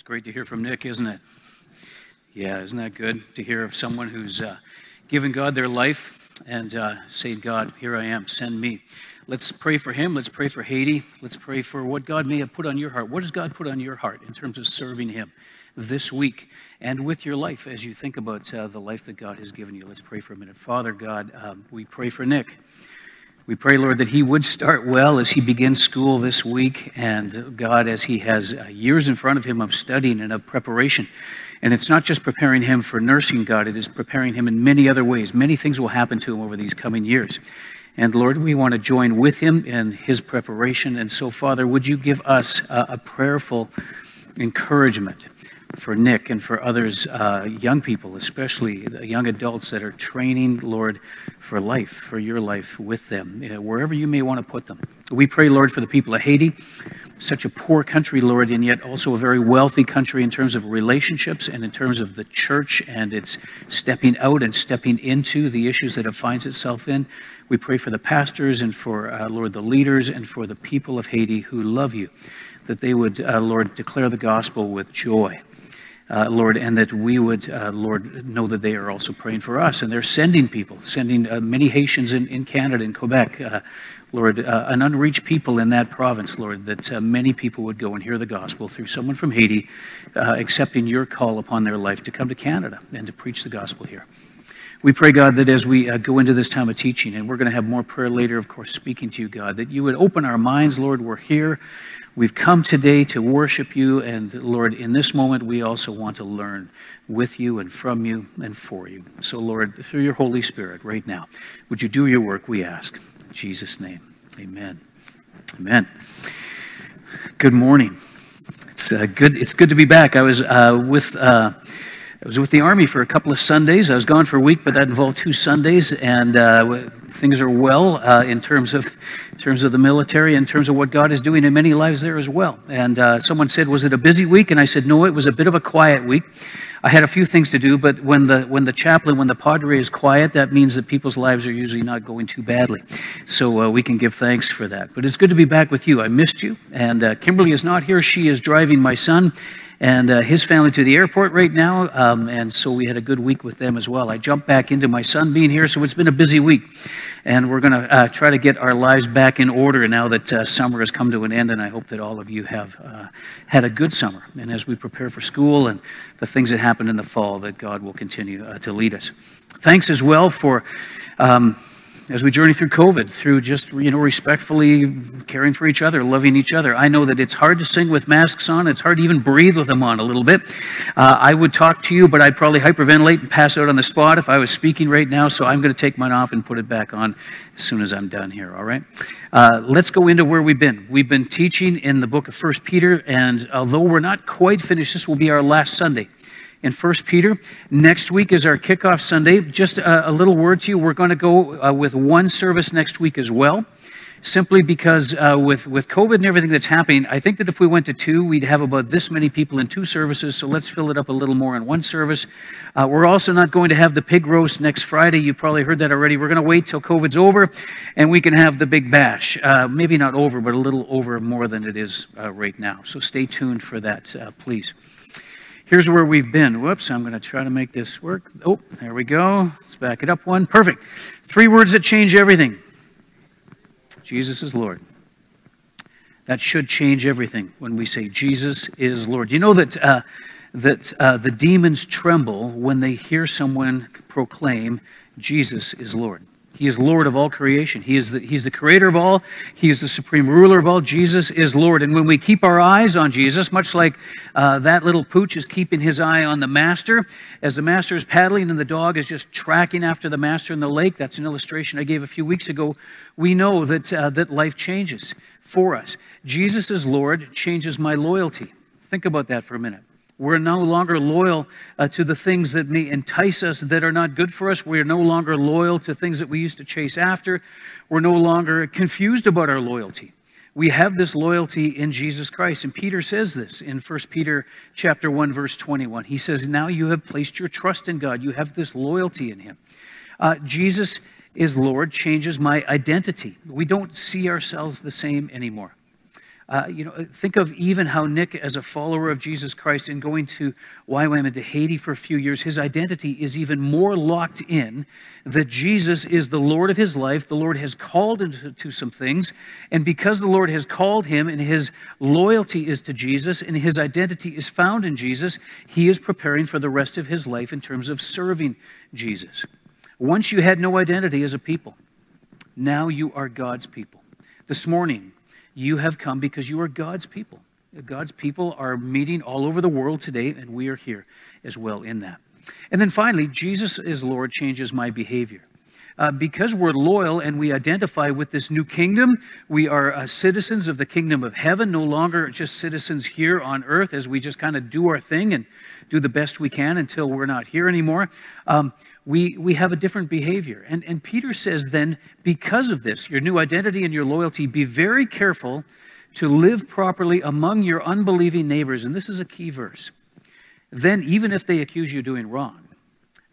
It's great to hear from Nick, isn't it? Yeah, isn't that good to hear of someone who's uh, given God their life and uh, saying, God, here I am, send me. Let's pray for him. Let's pray for Haiti. Let's pray for what God may have put on your heart. What has God put on your heart in terms of serving him this week and with your life as you think about uh, the life that God has given you? Let's pray for a minute. Father God, um, we pray for Nick. We pray, Lord, that he would start well as he begins school this week, and God, as he has uh, years in front of him of studying and of preparation. And it's not just preparing him for nursing, God, it is preparing him in many other ways. Many things will happen to him over these coming years. And Lord, we want to join with him in his preparation. And so, Father, would you give us a, a prayerful encouragement for Nick and for others, uh, young people, especially young adults that are training, Lord, for life, for your life with them, you know, wherever you may want to put them. We pray, Lord, for the people of Haiti, such a poor country, Lord, and yet also a very wealthy country in terms of relationships and in terms of the church and its stepping out and stepping into the issues that it finds itself in. We pray for the pastors and for, uh, Lord, the leaders and for the people of Haiti who love you, that they would, uh, Lord, declare the gospel with joy uh, Lord, and that we would, uh, Lord, know that they are also praying for us. And they're sending people, sending uh, many Haitians in, in Canada, in Quebec, uh, Lord, uh, an unreached people in that province, Lord, that many people would go and hear the gospel through someone from Haiti, accepting your call upon their life to come to Canada and to preach the gospel here. We pray, God, that as we uh, go into this time of teaching, and we're going to have more prayer later, of course, speaking to you, God, that you would open our minds, Lord. We're here We've come today to worship you, and Lord, in this moment, we also want to learn with you and from you and for you. So, Lord, through your Holy Spirit right now, would you do your work, we ask. In Jesus' name, amen. Amen. Good morning. It's uh, good. It's good to be back. I was uh, with uh, I was with the Army for a couple of Sundays. I was gone for a week, but that involved two Sundays, and uh, things are well uh, in terms of in terms of the military, in terms of what God is doing in many lives there as well. And uh, someone said, "Was it a busy week?" And I said, "No, it was a bit of a quiet week. I had a few things to do, but when the when the chaplain, when the padre is quiet, that means that people's lives are usually not going too badly. So uh, we can give thanks for that. But it's good to be back with you. I missed you, and uh, Kimberly is not here. She is driving my son." And uh, his family to the airport right now. Um, and so we had a good week with them as well. I jumped back into my son being here, so it's been a busy week. And we're going to uh, try to get our lives back in order now that uh, summer has come to an end. And I hope that all of you have uh, had a good summer. And as we prepare for school and the things that happen in the fall, that God will continue uh, to lead us. Thanks as well for. Um, as we journey through COVID, through just you know respectfully caring for each other, loving each other. I know that it's hard to sing with masks on. It's hard to even breathe with them on a little bit. Uh, I would talk to you, but I'd probably hyperventilate and pass out on the spot if I was speaking right now. So I'm going to take mine off and put it back on as soon as I'm done here. All right. Uh, let's go into where we've been. We've been teaching in the book of First Peter, and although we're not quite finished, this will be our last Sunday in 1 Peter. Next week is our kickoff Sunday. Just a, a little word to you we're going to go uh, with one service next week as well. Simply because uh, with, with COVID and everything that's happening, I think that if we went to two, we'd have about this many people in two services. So let's fill it up a little more in one service. Uh, we're also not going to have the pig roast next Friday. You probably heard that already. We're going to wait till COVID's over and we can have the big bash. Uh, maybe not over, but a little over more than it is uh, right now. So stay tuned for that, uh, please. Here's where we've been. Whoops, I'm going to try to make this work. Oh, there we go. Let's back it up one. Perfect. Three words that change everything Jesus is Lord. That should change everything when we say Jesus is Lord. You know that, uh, that uh, the demons tremble when they hear someone proclaim Jesus is Lord. He is Lord of all creation. He is the, he's the creator of all. He is the supreme ruler of all. Jesus is Lord. And when we keep our eyes on Jesus, much like uh, that little pooch is keeping his eye on the master, as the master is paddling and the dog is just tracking after the master in the lake, that's an illustration I gave a few weeks ago, we know that, uh, that life changes for us. Jesus is Lord changes my loyalty. Think about that for a minute. We're no longer loyal uh, to the things that may entice us that are not good for us. We're no longer loyal to things that we used to chase after. We're no longer confused about our loyalty. We have this loyalty in Jesus Christ. And Peter says this in 1 Peter chapter 1 verse 21. He says, "Now you have placed your trust in God. You have this loyalty in him." Uh, Jesus is Lord changes my identity. We don't see ourselves the same anymore. Uh, you know, think of even how Nick, as a follower of Jesus Christ and going to YWAM and to Haiti for a few years, his identity is even more locked in that Jesus is the Lord of his life. The Lord has called him to some things. And because the Lord has called him and his loyalty is to Jesus and his identity is found in Jesus, he is preparing for the rest of his life in terms of serving Jesus. Once you had no identity as a people, now you are God's people. This morning, you have come because you are God's people. God's people are meeting all over the world today, and we are here as well in that. And then finally, Jesus is Lord changes my behavior. Uh, because we're loyal and we identify with this new kingdom, we are uh, citizens of the kingdom of heaven, no longer just citizens here on earth as we just kind of do our thing and do the best we can until we're not here anymore. Um, we, we have a different behavior. And, and Peter says then, because of this, your new identity and your loyalty, be very careful to live properly among your unbelieving neighbors. And this is a key verse. Then, even if they accuse you of doing wrong,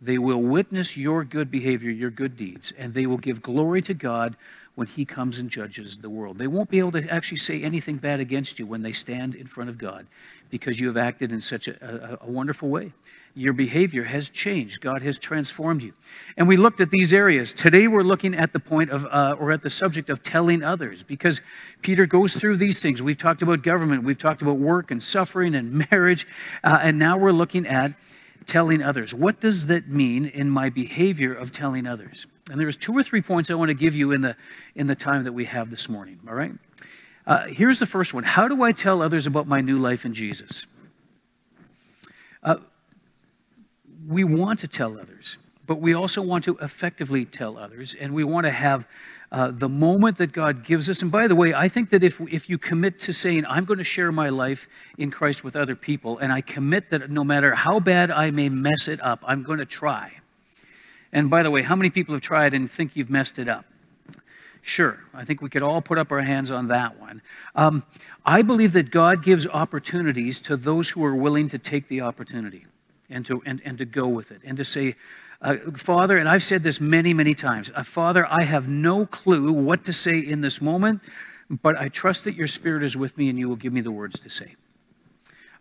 they will witness your good behavior, your good deeds, and they will give glory to God when He comes and judges the world. They won't be able to actually say anything bad against you when they stand in front of God because you have acted in such a, a, a wonderful way your behavior has changed. God has transformed you. And we looked at these areas. Today we're looking at the point of, uh, or at the subject of telling others, because Peter goes through these things. We've talked about government, we've talked about work and suffering and marriage, uh, and now we're looking at telling others. What does that mean in my behavior of telling others? And there's two or three points I want to give you in the, in the time that we have this morning, all right? Uh, here's the first one How do I tell others about my new life in Jesus? We want to tell others, but we also want to effectively tell others, and we want to have uh, the moment that God gives us. And by the way, I think that if, if you commit to saying, I'm going to share my life in Christ with other people, and I commit that no matter how bad I may mess it up, I'm going to try. And by the way, how many people have tried and think you've messed it up? Sure, I think we could all put up our hands on that one. Um, I believe that God gives opportunities to those who are willing to take the opportunity and to, and, and to go with it and to say, uh, Father, and I've said this many, many times, uh, Father, I have no clue what to say in this moment, but I trust that your Spirit is with me and you will give me the words to say.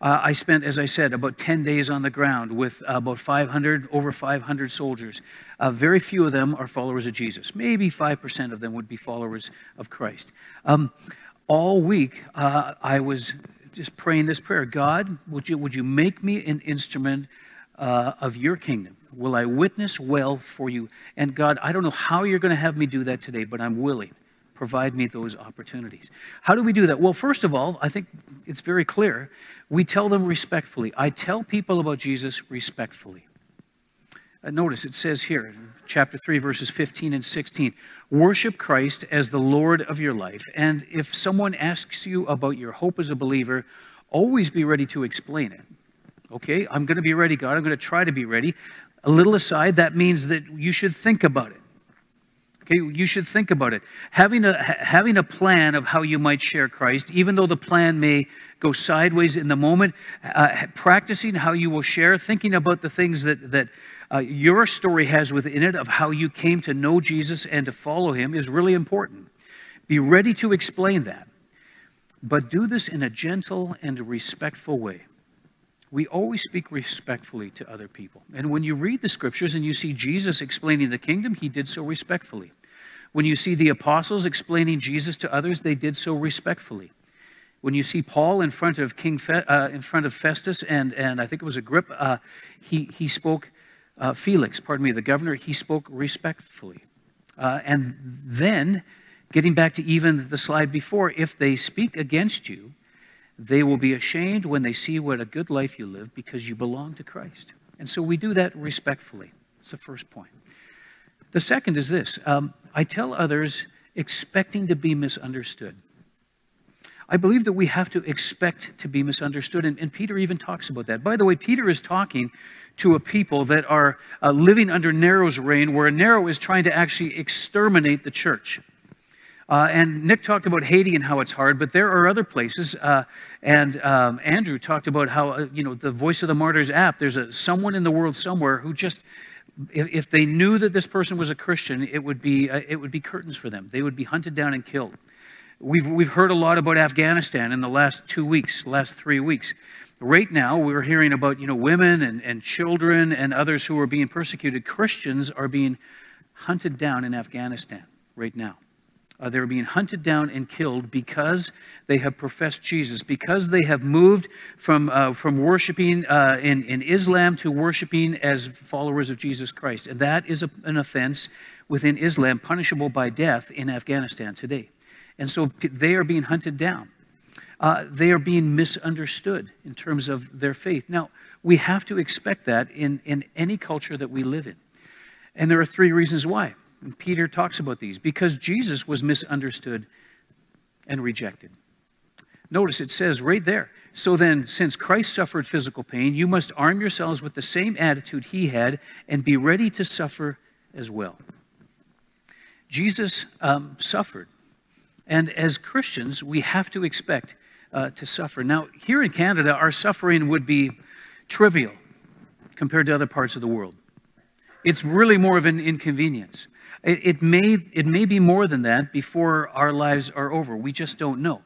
Uh, I spent, as I said, about 10 days on the ground with about 500, over 500 soldiers. Uh, very few of them are followers of Jesus. Maybe 5% of them would be followers of Christ. Um, all week, uh, I was just praying this prayer God, would you, would you make me an instrument uh, of your kingdom? Will I witness well for you? And God, I don't know how you're going to have me do that today, but I'm willing. Provide me those opportunities. How do we do that? Well, first of all, I think it's very clear. We tell them respectfully. I tell people about Jesus respectfully. Uh, notice it says here, in chapter 3, verses 15 and 16 Worship Christ as the Lord of your life. And if someone asks you about your hope as a believer, always be ready to explain it. Okay, I'm going to be ready, God. I'm going to try to be ready. A little aside, that means that you should think about it. Okay, you should think about it. Having a, having a plan of how you might share Christ, even though the plan may go sideways in the moment, uh, practicing how you will share, thinking about the things that, that uh, your story has within it of how you came to know Jesus and to follow him is really important. Be ready to explain that, but do this in a gentle and respectful way. We always speak respectfully to other people. And when you read the scriptures and you see Jesus explaining the kingdom, he did so respectfully. When you see the apostles explaining Jesus to others, they did so respectfully. When you see Paul in front of King Fe- uh, in front of Festus and, and I think it was Agrippa, uh, he, he spoke uh, Felix, pardon me, the governor, he spoke respectfully. Uh, and then, getting back to even the slide before, if they speak against you, they will be ashamed when they see what a good life you live because you belong to Christ. And so we do that respectfully. That's the first point. The second is this um, I tell others expecting to be misunderstood. I believe that we have to expect to be misunderstood. And, and, Peter even talks about that. By the way, Peter is talking to a people that are uh, living under Nero's reign, where Nero is trying to actually exterminate the church. Uh, and Nick talked about Haiti and how it's hard, but there are other places. Uh, and um, Andrew talked about how, uh, you know, the Voice of the Martyrs app, there's a, someone in the world somewhere who just, if, they knew that this person was a Christian, it would, be, uh, it would be curtains for them. They would be hunted down and killed. We've, we've heard a lot about Afghanistan in the last two weeks, last three weeks. Right now, we're hearing about you know, women and, and children and others who are being persecuted. Christians are being hunted down in Afghanistan right now. Uh, they're being hunted down and killed because they have professed Jesus, because they have moved from, uh, from worshiping uh, in, in Islam to worshiping as followers of Jesus Christ. And that is a, an offense within Islam, punishable by death in Afghanistan today. And so they are being hunted down. Uh, they are being misunderstood in terms of their faith. Now, we have to expect that in, in any culture that we live in. And there are three reasons why. And Peter talks about these because Jesus was misunderstood and rejected. Notice it says right there. So then, since Christ suffered physical pain, you must arm yourselves with the same attitude he had and be ready to suffer as well. Jesus um, suffered. And as Christians, we have to expect uh, to suffer. Now, here in Canada, our suffering would be trivial compared to other parts of the world. It's really more of an inconvenience. It, it, may, it may be more than that before our lives are over. We just don't know.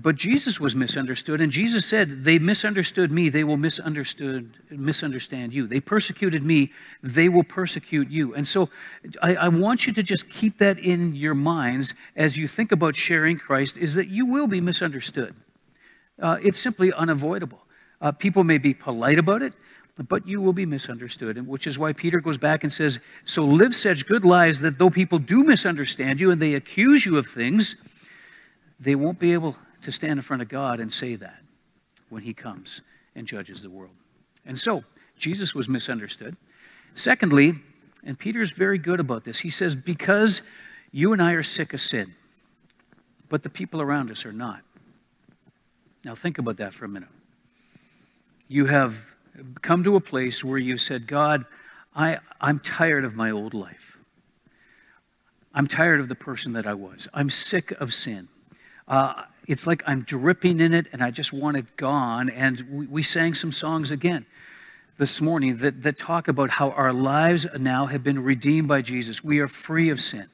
But Jesus was misunderstood, and Jesus said, They misunderstood me, they will misunderstood, misunderstand you. They persecuted me, they will persecute you. And so I, I want you to just keep that in your minds as you think about sharing Christ, is that you will be misunderstood. Uh, it's simply unavoidable. Uh, people may be polite about it, but you will be misunderstood, which is why Peter goes back and says, So live such good lives that though people do misunderstand you and they accuse you of things, they won't be able to stand in front of God and say that when he comes and judges the world. And so, Jesus was misunderstood. Secondly, and Peter's very good about this, he says, Because you and I are sick of sin, but the people around us are not. Now, think about that for a minute. You have come to a place where you said, God, I, I'm tired of my old life. I'm tired of the person that I was. I'm sick of sin. Uh, it's like I'm dripping in it and I just want it gone. And we, we sang some songs again this morning that, that talk about how our lives now have been redeemed by Jesus. We are free of sin.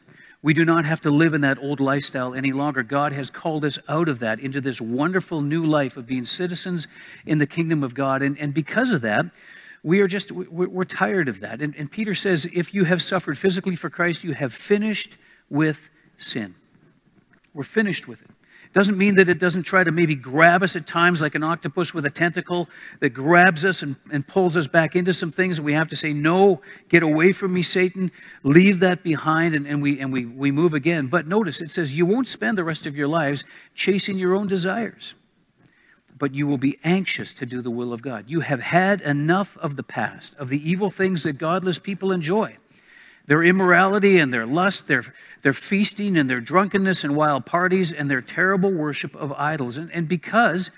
We do not have to live in that old lifestyle any longer. God has called us out of that into this wonderful new life of being citizens in the kingdom of God. And, and because of that, we are just, we're, tired of that. And, and Peter says, if you have suffered physically for Christ, you have finished with sin. We're finished with it. Doesn't mean that it doesn't try to maybe grab us at times like an octopus with a tentacle that grabs us and, and pulls us back into some things. And we have to say, No, get away from me, Satan. Leave that behind, and, and, we, and we, we move again. But notice it says, You won't spend the rest of your lives chasing your own desires, but you will be anxious to do the will of God. You have had enough of the past, of the evil things that godless people enjoy their immorality and their lust, their, their feasting and their drunkenness and wild parties, and their terrible worship of idols. And, and because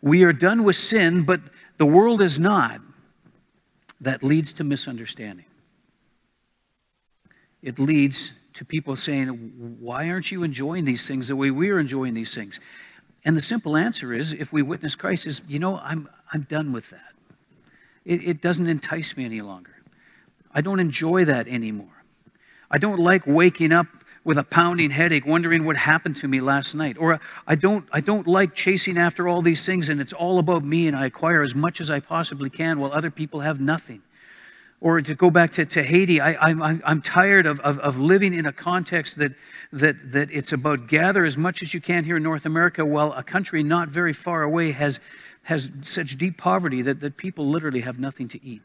we are done with sin, but the world is not, that leads to misunderstanding. It leads to people saying, Why aren't you enjoying these things the way we're enjoying these things? And the simple answer is if we witness Christ, is, you know, I'm, I'm done with that. It, it doesn't entice me any longer. I don't enjoy that anymore. I don't like waking up with a pounding headache wondering what happened to me last night or I don't I don't like chasing after all these things and it's all about me and I acquire as much as I possibly can while other people have nothing. Or to go back to, to Haiti, I, I'm, I'm tired of, of, of living in a context that, that, that it's about gather as much as you can here in North America while a country not very far away has, has such deep poverty that, that people literally have nothing to eat.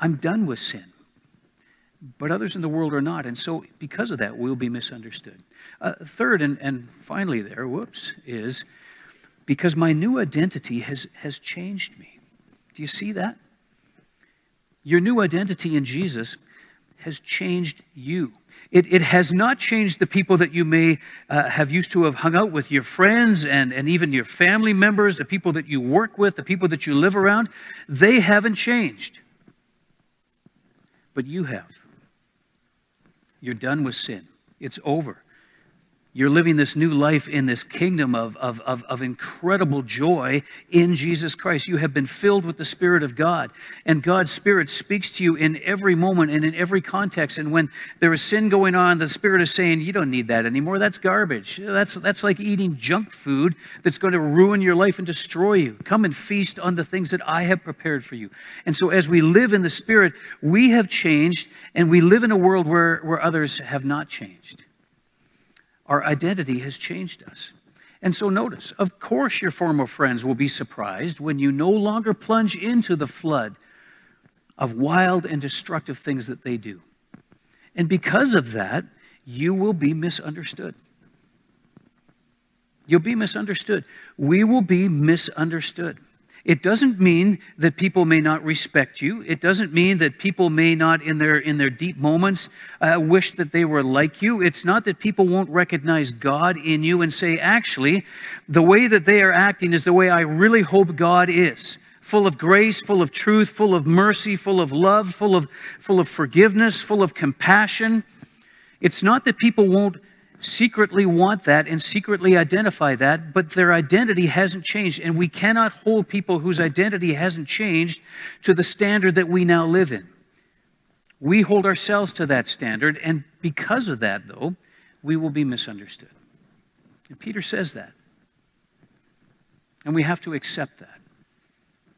I'm done with sin. But others in the world are not. And so, because of that, we'll be misunderstood. Uh, third, and, and finally, there, whoops, is because my new identity has, has changed me. Do you see that? Your new identity in Jesus has changed you. It, it has not changed the people that you may uh, have used to have hung out with, your friends and, and even your family members, the people that you work with, the people that you live around. They haven't changed but you have. You're done with sin, it's over. You're living this new life in this kingdom of, of, of, of, incredible joy in Jesus Christ. You have been filled with the Spirit of God, and God's Spirit speaks to you in every moment and in every context. And when there is sin going on, the Spirit is saying, You don't need that anymore. That's garbage. That's, that's like eating junk food that's going to ruin your life and destroy you. Come and feast on the things that I have prepared for you. And so, as we live in the Spirit, we have changed, and we live in a world where, where others have not changed. Our identity has changed us. And so notice, of course, your former friends will be surprised when you no longer plunge into the flood of wild and destructive things that they do. And because of that, you will be misunderstood. You'll be misunderstood. We will be misunderstood. It doesn't mean that people may not respect you. It doesn't mean that people may not, in their, in their deep moments, uh, wish that they were like you. It's not that people won't recognize God in you and say, actually, the way that they are acting is the way I really hope God is full of grace, full of truth, full of mercy, full of love, full of, full of forgiveness, full of compassion. It's not that people won't secretly want that and secretly identify that, but their identity hasn't changed. And we cannot hold people whose identity hasn't changed to the standard that we now live in. We hold ourselves to that standard, and because of that, though, we will be misunderstood. And Peter says that. And we have to accept that.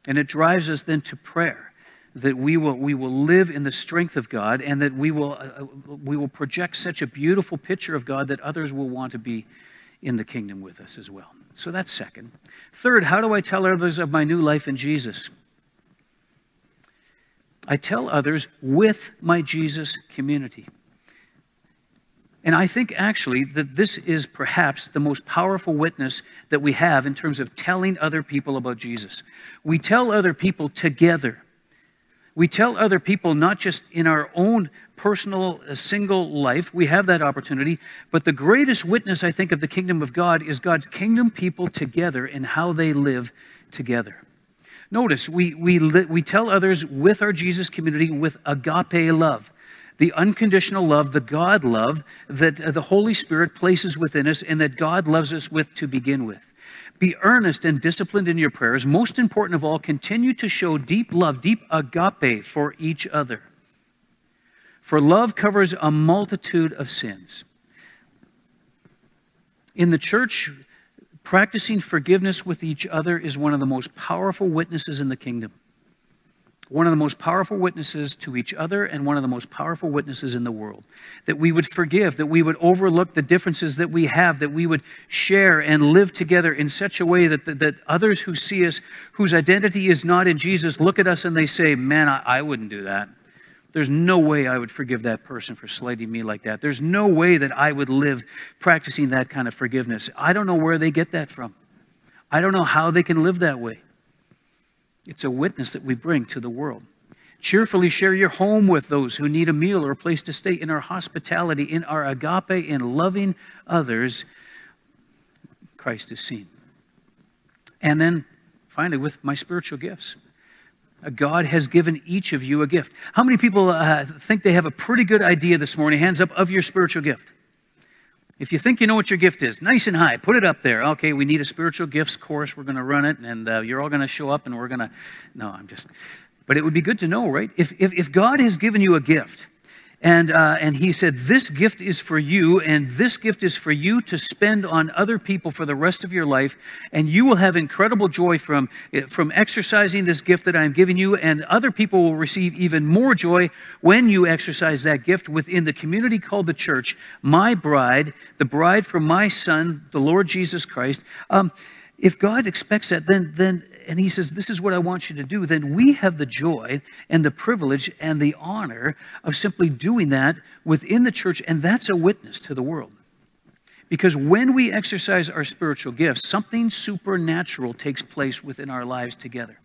And it drives us then to prayer that we will, we will live in the strength of God and that we will, uh, uh, we will project such a beautiful picture of God that others will want to be in the kingdom with us as well. So that's second. Third, how do I tell others of my new life in Jesus? I tell others with my Jesus community. And I think actually that this is perhaps the most powerful witness that we have in terms of telling other people about Jesus. We tell other people together we tell other people not just in our own personal uh, single life, we have that opportunity, but the greatest witness, I think, of the kingdom of God is God's kingdom people together and how they live together. Notice, we, we, we tell others with our Jesus community with agape love, the unconditional love, the God love that uh, the Holy Spirit places within us and that God loves us with to begin with. Be earnest and disciplined in your prayers. Most important of all, continue to show deep love, deep agape for each other. For love covers a multitude of sins. In the church, practicing forgiveness with each other is one of the most powerful witnesses in the kingdom one of the most powerful witnesses to each other and one of the most powerful witnesses in the world. That we would forgive, that we would overlook the differences that we have, that we would share and live together in such a way that, that, that others who see us, whose identity is not in Jesus, look at us and they say, Man, I, I wouldn't do that. There's no way I would forgive that person for slighting me like that. There's no way that I would live practicing that kind of forgiveness. I don't know where they get that from. I don't know how they can live that way. It's a witness that we bring to the world. Cheerfully share your home with those who need a meal or a place to stay in our hospitality, in our agape, in loving others. Christ is seen. And then finally, with my spiritual gifts. Uh, God has given each of you a gift. How many people uh, think they have a pretty good idea this morning, hands up, of your spiritual gift? If you think you know what your gift is, nice and high, put it up there. Okay, we need a spiritual gifts course. We're going to run it, and uh, you're all going to show up, and we're going to. No, I'm just. But it would be good to know, right? If, if, if God has given you a gift, and, uh, and he said, This gift is for you, and this gift is for you to spend on other people for the rest of your life. And you will have incredible joy from, from exercising this gift that I'm giving you, and other people will receive even more joy when you exercise that gift within the community called the church, my bride, the bride for my son, the Lord Jesus Christ. Um, if God expects that, then, then and he says, This is what I want you to do, then we have the joy and the privilege and the honor of simply doing that within the church, and that's a witness to the world. Because when we exercise our spiritual gifts, something supernatural takes place within our lives together.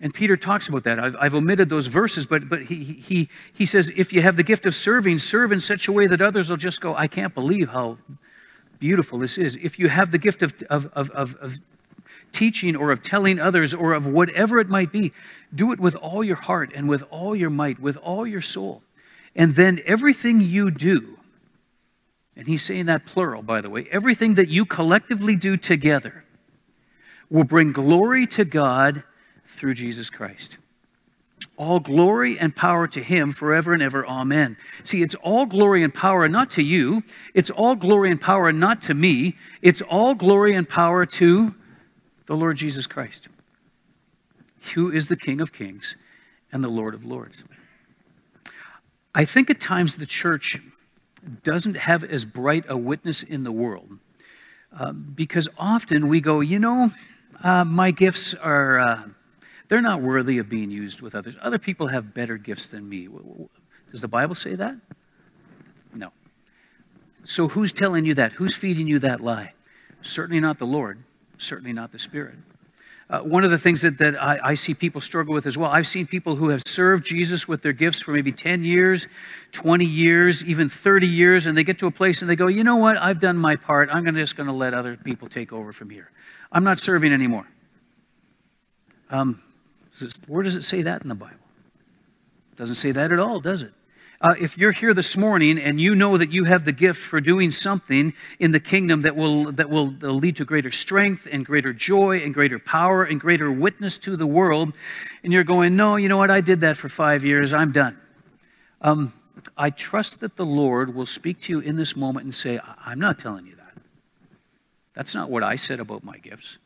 And Peter talks about that. I've, I've, omitted those verses, but, but he, he, he says, if you have the gift of serving, serve in such a way that others will just go, I can't believe how beautiful this is. If you have the gift of, of, of, of teaching or of telling others or of whatever it might be, do it with all your heart and with all your might, with all your soul. And then everything you do, and he's saying that plural, by the way, everything that you collectively do together will bring glory to God through Jesus Christ. All glory and power to him forever and ever. Amen. See, it's all glory and power not to you. It's all glory and power not to me. It's all glory and power to the Lord Jesus Christ, who is the King of kings and the Lord of lords. I think at times the church doesn't have as bright a witness in the world uh, because often we go, you know, uh, my gifts are. Uh, they're not worthy of being used with others. Other people have better gifts than me. Does the Bible say that? No. So who's telling you that? Who's feeding you that lie? Certainly not the Lord, certainly not the Spirit. Uh, one of the things that, that I, I, see people struggle with as well, I've seen people who have served Jesus with their gifts for maybe 10 years, 20 years, even 30 years, and they get to a place and they go, you know what, I've done my part. I'm just going to let other people take over from here. I'm not serving anymore. Um, where does it say that in the Bible? Doesn't say that at all, does it? Uh, if you're here this morning and you know that you have the gift for doing something in the kingdom that will that will lead to greater strength and greater joy and greater power and greater witness to the world, and you're going, no, you know what? I did that for five years. I'm done. Um, I trust that the Lord will speak to you in this moment and say, I'm not telling you that. That's not what I said about my gifts.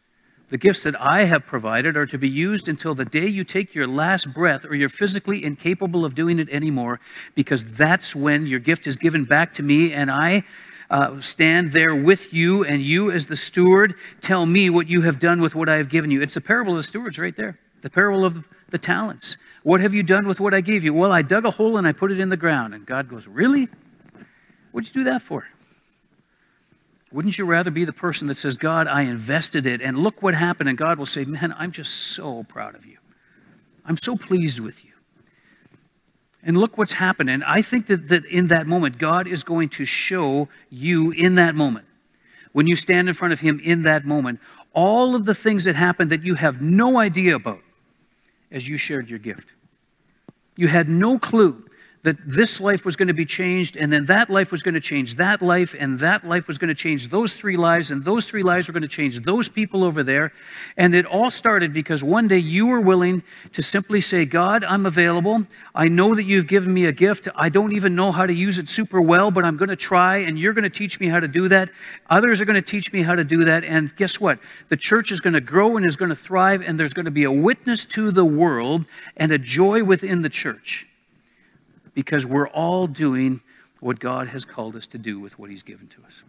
The gifts that I have provided are to be used until the day you take your last breath or you're physically incapable of doing it anymore, because that's when your gift is given back to me and I uh, stand there with you, and you, as the steward, tell me what you have done with what I have given you. It's the parable of the stewards right there, the parable of the talents. What have you done with what I gave you? Well, I dug a hole and I put it in the ground. And God goes, Really? What'd you do that for? Wouldn't you rather be the person that says, God, I invested it, and look what happened? And God will say, Man, I'm just so proud of you. I'm so pleased with you. And look what's happened. And I think that, that in that moment, God is going to show you in that moment, when you stand in front of Him in that moment, all of the things that happened that you have no idea about as you shared your gift. You had no clue that this life was going to be changed, and then that life was going to change that life, and that life was going to change those three lives, and those three lives were going to change those people over there. And it all started because one day you were willing to simply say, God, I'm available. I know that you've given me a gift. I don't even know how to use it super well, but I'm going to try, and you're going to teach me how to do that. Others are going to teach me how to do that. And guess what? The church is going to grow and is going to thrive, and there's going to be a witness to the world and a joy within the church because we're all doing what God has called us to do with what He's given to us.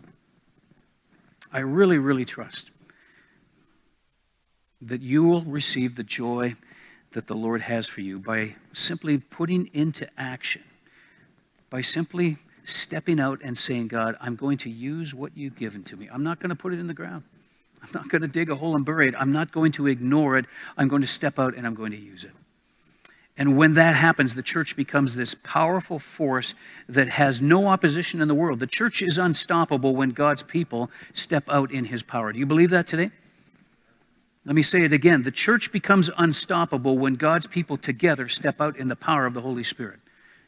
I really, really trust that you will receive the joy that the Lord has for you by simply putting into action, by simply stepping out and saying, God, I'm going to use what you've given to me. I'm not going to put it in the ground. I'm not going to dig a hole and bury it. I'm not going to ignore it. I'm going to step out and I'm going to use it. And when that happens, the church becomes this powerful force that has no opposition in the world. The church is unstoppable when God's people step out in his power. Do you believe that today? Let me say it again. The church becomes unstoppable when God's people together step out in the power of the Holy Spirit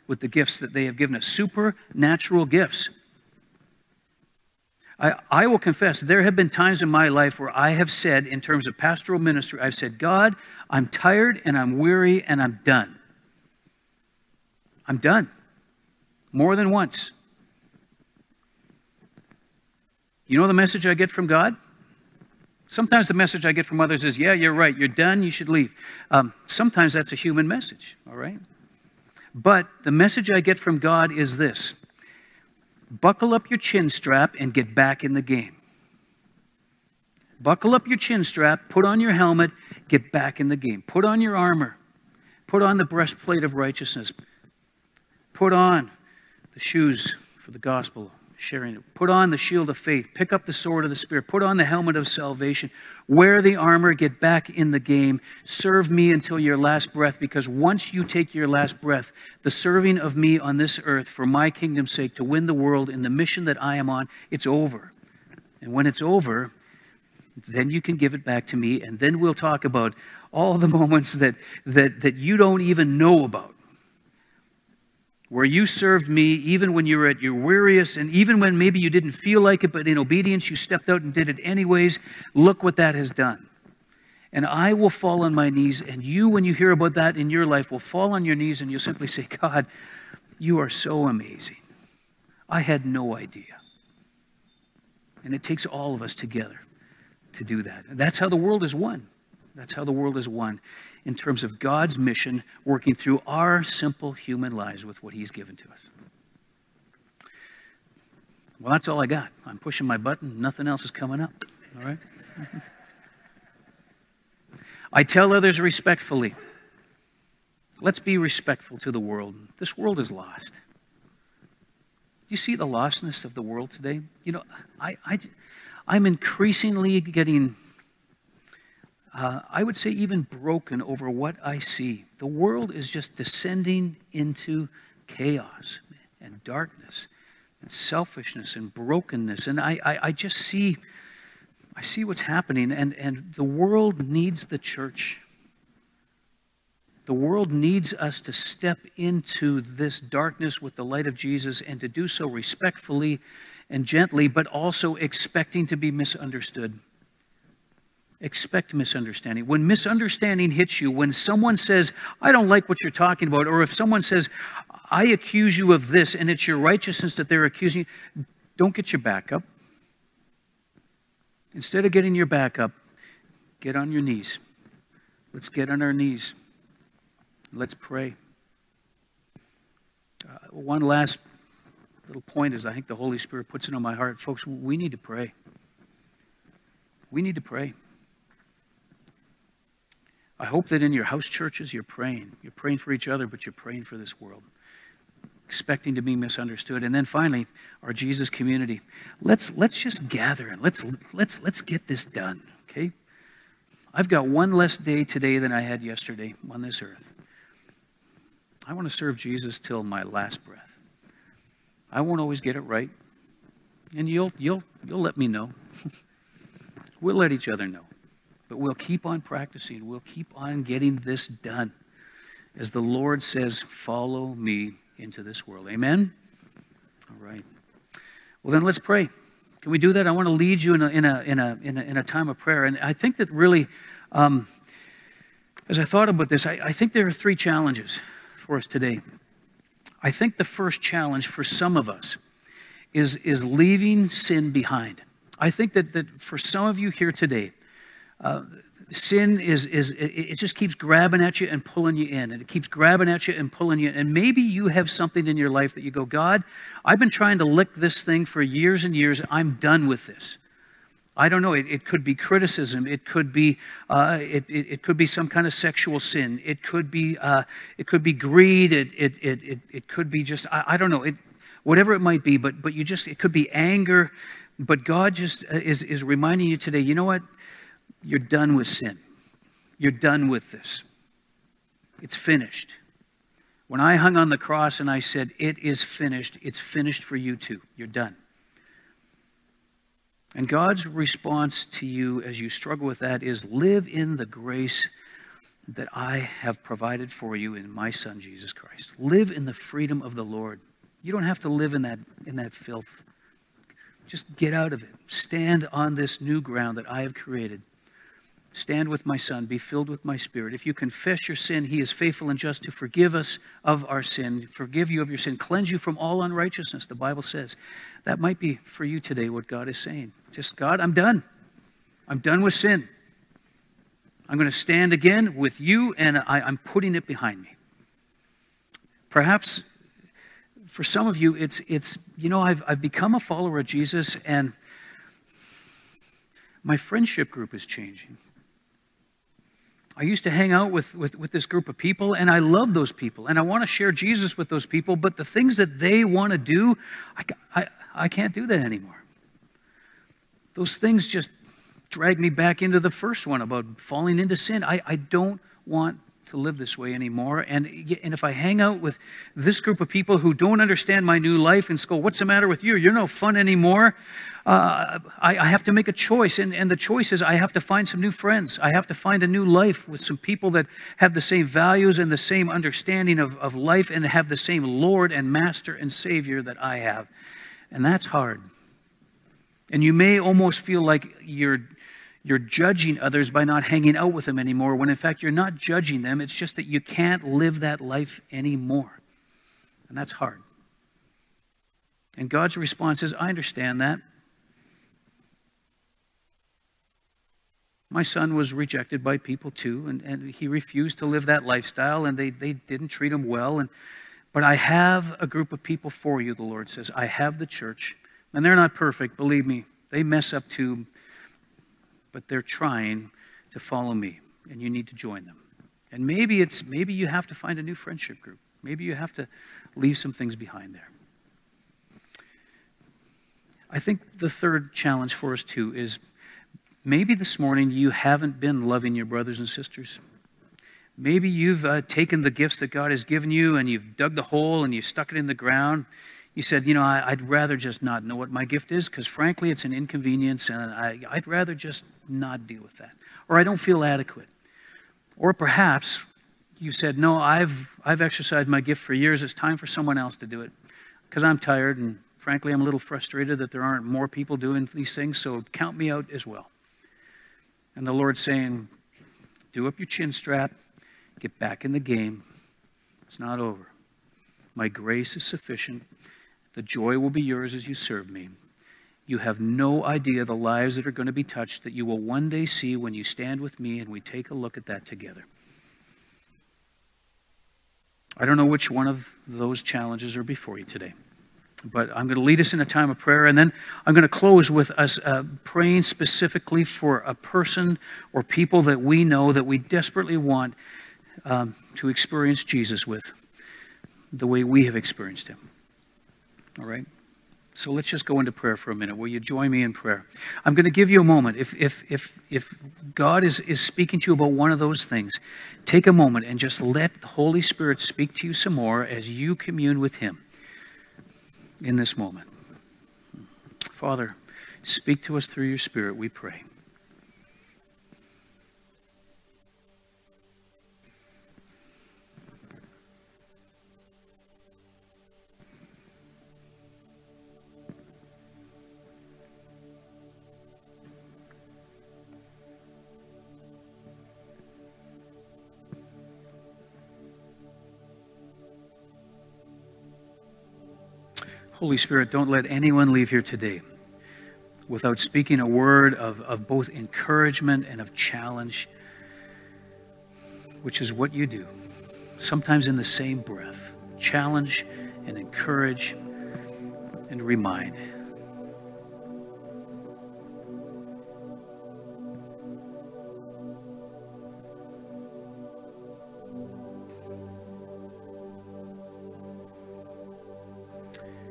with the gifts that they have given us supernatural gifts. I, I will confess, there have been times in my life where I have said, in terms of pastoral ministry, I've said, God, I'm tired and I'm weary and I'm done. I'm done. More than once. You know the message I get from God? Sometimes the message I get from others is, yeah, you're right, you're done, you should leave. Um, sometimes that's a human message, all right? But the message I get from God is this buckle up your chin strap and get back in the game. Buckle up your chin strap, put on your helmet, get back in the game. Put on your armor, put on the breastplate of righteousness, put on the shoes for the gospel sharing it. Put on the shield of faith. Pick up the sword of the Spirit. Put on the helmet of salvation. Wear the armor. Get back in the game. Serve me until your last breath, because once you take your last breath, the serving of me on this earth for my kingdom's sake to win the world in the mission that I am on, it's over. And when it's over, then you can give it back to me, and then we'll talk about all the moments that, that, that you don't even know about where you served me even when you were at your weariest and even when maybe you didn't feel like it, but in obedience you stepped out and did it anyways. Look what that has done. And I will fall on my knees, and you, when you hear about that in your life, will fall on your knees and you'll simply say, God, you are so amazing. I had no idea. And it takes all of us together to do that. That's how the world is won. That's how the world is won in terms of God's mission working through our simple human lives with what He's given to us. Well, that's all I got. I'm pushing my button. Nothing else is coming up. All right? I tell others respectfully. Let's be respectful to the world. This world is lost. Do you see the lostness of the world today? You know, I, I, I'm increasingly getting, uh, I would say, even broken over what I see. The world is just descending into chaos and darkness and selfishness and brokenness. And I, I, I just see, I see what's happening, and, and the world needs the church. The world needs us to step into this darkness with the light of Jesus and to do so respectfully and gently, but also expecting to be misunderstood. Expect misunderstanding. When misunderstanding hits you, when someone says, I don't like what you're talking about, or if someone says, I accuse you of this, and it's your righteousness that they're accusing you, don't get your back up. Instead of getting your back up, get on your knees. Let's get on our knees. Let's pray. Uh, one last little point is I think the Holy Spirit puts it on my heart. Folks, we need to pray. We need to pray. I hope that in your house churches you're praying. You're praying for each other, but you're praying for this world, expecting to be misunderstood. And then finally, our Jesus community. Let's let's just gather and let's let's let's get this done. Okay? I've got one less day today than I had yesterday on this earth. I want to serve Jesus till my last breath. I won't always get it right. And you'll, you'll, you'll let me know. we'll let each other know. But we'll keep on practicing. We'll keep on getting this done. As the Lord says, follow me into this world. Amen? All right. Well, then let's pray. Can we do that? I want to lead you in a, in a, in a, in a, in a time of prayer. And I think that really, um, as I thought about this, I, I think there are three challenges for us today. I think the first challenge for some of us is, is leaving sin behind. I think that, that for some of you here today, sin is, is it just keeps grabbing at you and pulling you in and it keeps grabbing at you and pulling you in and maybe you have something in your life that you go god i've been trying to lick this thing for years and years i'm done with this I don't know. It, it could be criticism. It could be uh, it, it, it, could be some kind of sexual sin. It could be uh, it could be greed. It it it it, it could be just I, I don't know. It whatever it might be. But but you just it could be anger. But God just uh, is is reminding you today. You know what? You're done with sin. You're done with this. It's finished. When I hung on the cross and I said, "It is finished," it's finished for you too. You're done. And God's response to you as you struggle with that is live in the grace that I have provided for you in my Son, Jesus Christ. Live in the freedom of the Lord. You don't have to live in that, in that filth. Just get out of it. Stand on this new ground that I have created. Stand with my Son, be filled with my Spirit. If you confess your sin, He is faithful and just to forgive us of our sin, forgive you of your sin, cleanse you from all unrighteousness, the Bible says. That might be for you today what God is saying. Just, God, I'm done. I'm done with sin. I'm going to stand again with you, and I, I'm putting it behind me. Perhaps for some of you, it's, it's you know, I've, I've become a follower of Jesus, and my friendship group is changing. I used to hang out with, with, with, this group of people, and I love those people, and I want to share Jesus with those people, but the things that they want to do, I, I, I can't do that anymore. Those things just drag me back into the first one about falling into sin. I, I don't want to live this way anymore. And, and if I hang out with this group of people who don't understand my new life and go, What's the matter with you? You're no fun anymore. Uh, I, I, have to make a choice. And, and the choice is I have to find some new friends. I have to find a new life with some people that have the same values and the same understanding of, of life and have the same Lord and Master and Savior that I have. And that's hard. And you may almost feel like you're you're judging others by not hanging out with them anymore, when in fact you're not judging them. It's just that you can't live that life anymore. And that's hard. And God's response is I understand that. My son was rejected by people too, and, and he refused to live that lifestyle, and they, they didn't treat him well. And, but I have a group of people for you, the Lord says. I have the church, and they're not perfect, believe me. They mess up too but they're trying to follow me, and you need to join them. And maybe it's maybe you have to find a new friendship group. Maybe you have to leave some things behind there. I think the third challenge for us too is maybe this morning you haven't been loving your brothers and sisters. Maybe you've uh, taken the gifts that God has given you and you've dug the hole and you've stuck it in the ground you said, you know, I, would rather just not know what my gift is because, frankly, it's an inconvenience and I, I'd rather just not deal with that. Or I don't feel adequate. Or perhaps you said, no, I've, I've exercised my gift for years. It's time for someone else to do it because I'm tired and, frankly, I'm a little frustrated that there aren't more people doing these things, so count me out as well. And the Lord's saying, do up your chin strap, get back in the game. It's not over. My grace is sufficient the joy will be yours as you serve me. You have no idea the lives that are going to be touched that you will one day see when you stand with me and we take a look at that together. I don't know which one of those challenges are before you today, but I'm going to lead us in a time of prayer, and then I'm going to close with us uh, praying specifically for a person or people that we know that we desperately want um, to experience Jesus with the way we have experienced him. All right? So let's just go into prayer for a minute. Will you join me in prayer? I'm going to give you a moment. If, if, if, if God is, is speaking to you about one of those things, take a moment and just let the Holy Spirit speak to you some more as you commune with Him in this moment. Father, speak to us through your Spirit, we pray. Holy Spirit, don't let anyone leave here today without speaking a word of, of both encouragement and of challenge, which is what you do, sometimes in the same breath. Challenge and encourage and remind.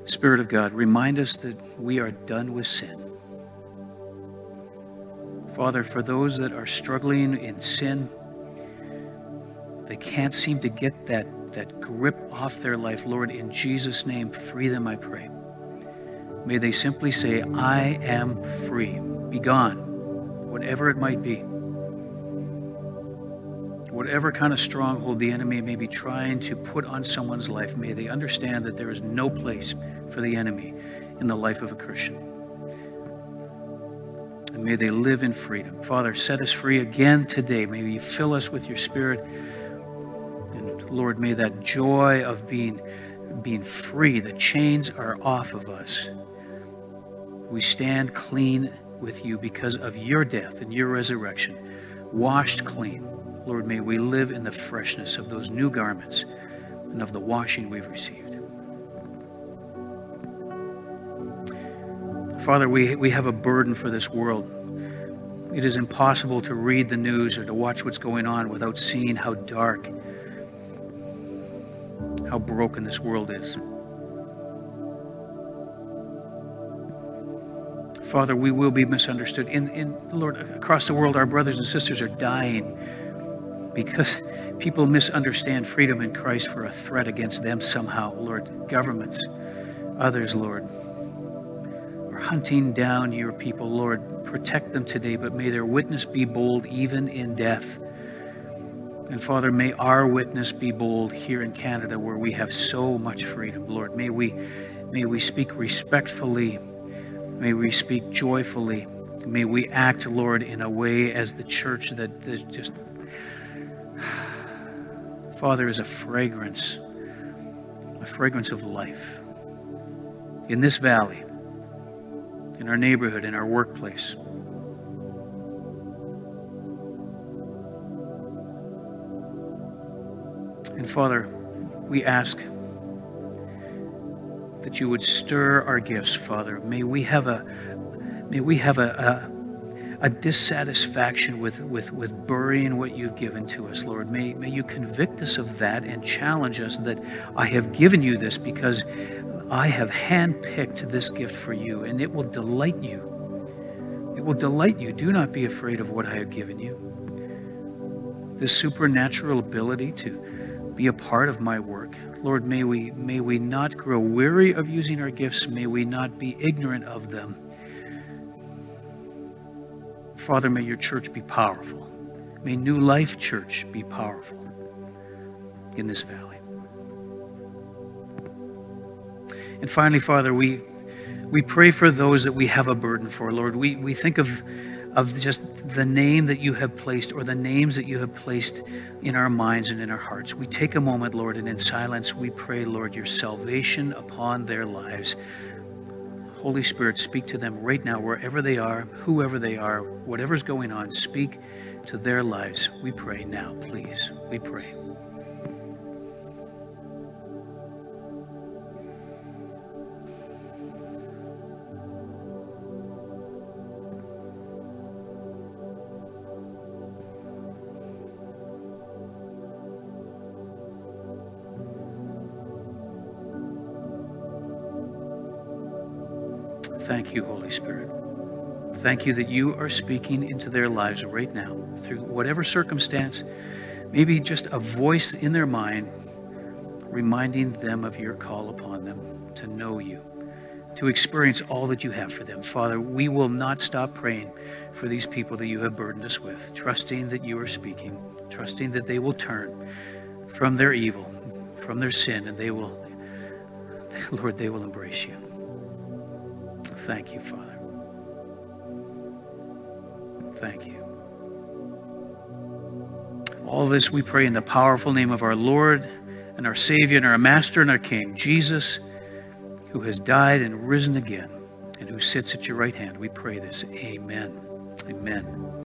Spirit of God, remind us that we are done with sin. Father, for those that are struggling in sin, they can't seem to get that, that grip off their life. Lord, in Jesus' name, free them, I pray. May they simply say, I am free. Be gone, whatever it might be. Whatever kind of stronghold the enemy may be trying to put on someone's life, may they understand that there is no place for the enemy in the life of a Christian. And may they live in freedom. Father, set us free again today. May you fill us with your spirit. And Lord, may that joy of being, being free, the chains are off of us. We stand clean with you because of your death and your resurrection, washed clean. Lord, may we live in the freshness of those new garments and of the washing we've received. Father, we, we have a burden for this world. It is impossible to read the news or to watch what's going on without seeing how dark, how broken this world is. Father, we will be misunderstood. In, in Lord, across the world, our brothers and sisters are dying because, people misunderstand freedom in Christ for a threat against them somehow, Lord. Governments, others, Lord, hunting down your people, Lord. Protect them today, but may their witness be bold even in death. And Father, may our witness be bold here in Canada where we have so much freedom, Lord. May we, may we speak respectfully. May we speak joyfully. May we act, Lord, in a way as the church that, just, Father, is a fragrance, a fragrance of life in this valley, in our neighborhood, in our workplace. And Father, we ask that you would stir our gifts, Father. May we have a may we have a, a, a dissatisfaction with, with, with burying what you've given to us, Lord. May, may you convict us of that and challenge us that I have given you this because I have handpicked this gift for you, and it will delight you. It will delight you. Do not be afraid of what I have given you. This supernatural ability to be a part of my work. Lord, may we, may we not grow weary of using our gifts. May we not be ignorant of them. Father, may your church be powerful. May New Life Church be powerful in this valley. And finally, Father, we, we pray for those that we have a burden for, Lord. We, we think of, of just the name that you have placed or the names that you have placed in our minds and in our hearts. We take a moment, Lord, and in silence we pray, Lord, your salvation upon their lives. Holy Spirit, speak to them right now, wherever they are, whoever they are, whatever's going on. Speak to their lives. We pray now, please. We pray. Thank you, Holy Spirit. Thank you that you are speaking into their lives right now through whatever circumstance, maybe just a voice in their mind reminding them of your call upon them to know you, to experience all that you have for them. Father, we will not stop praying for these people that you have burdened us with, trusting that you are speaking, trusting that they will turn from their evil, from their sin, and they will, Lord, they will embrace you. Thank you, Father. Thank you. All this we pray in the powerful name of our Lord and our Savior and our Master and our King, Jesus, who has died and risen again and who sits at your right hand. We pray this. Amen. Amen.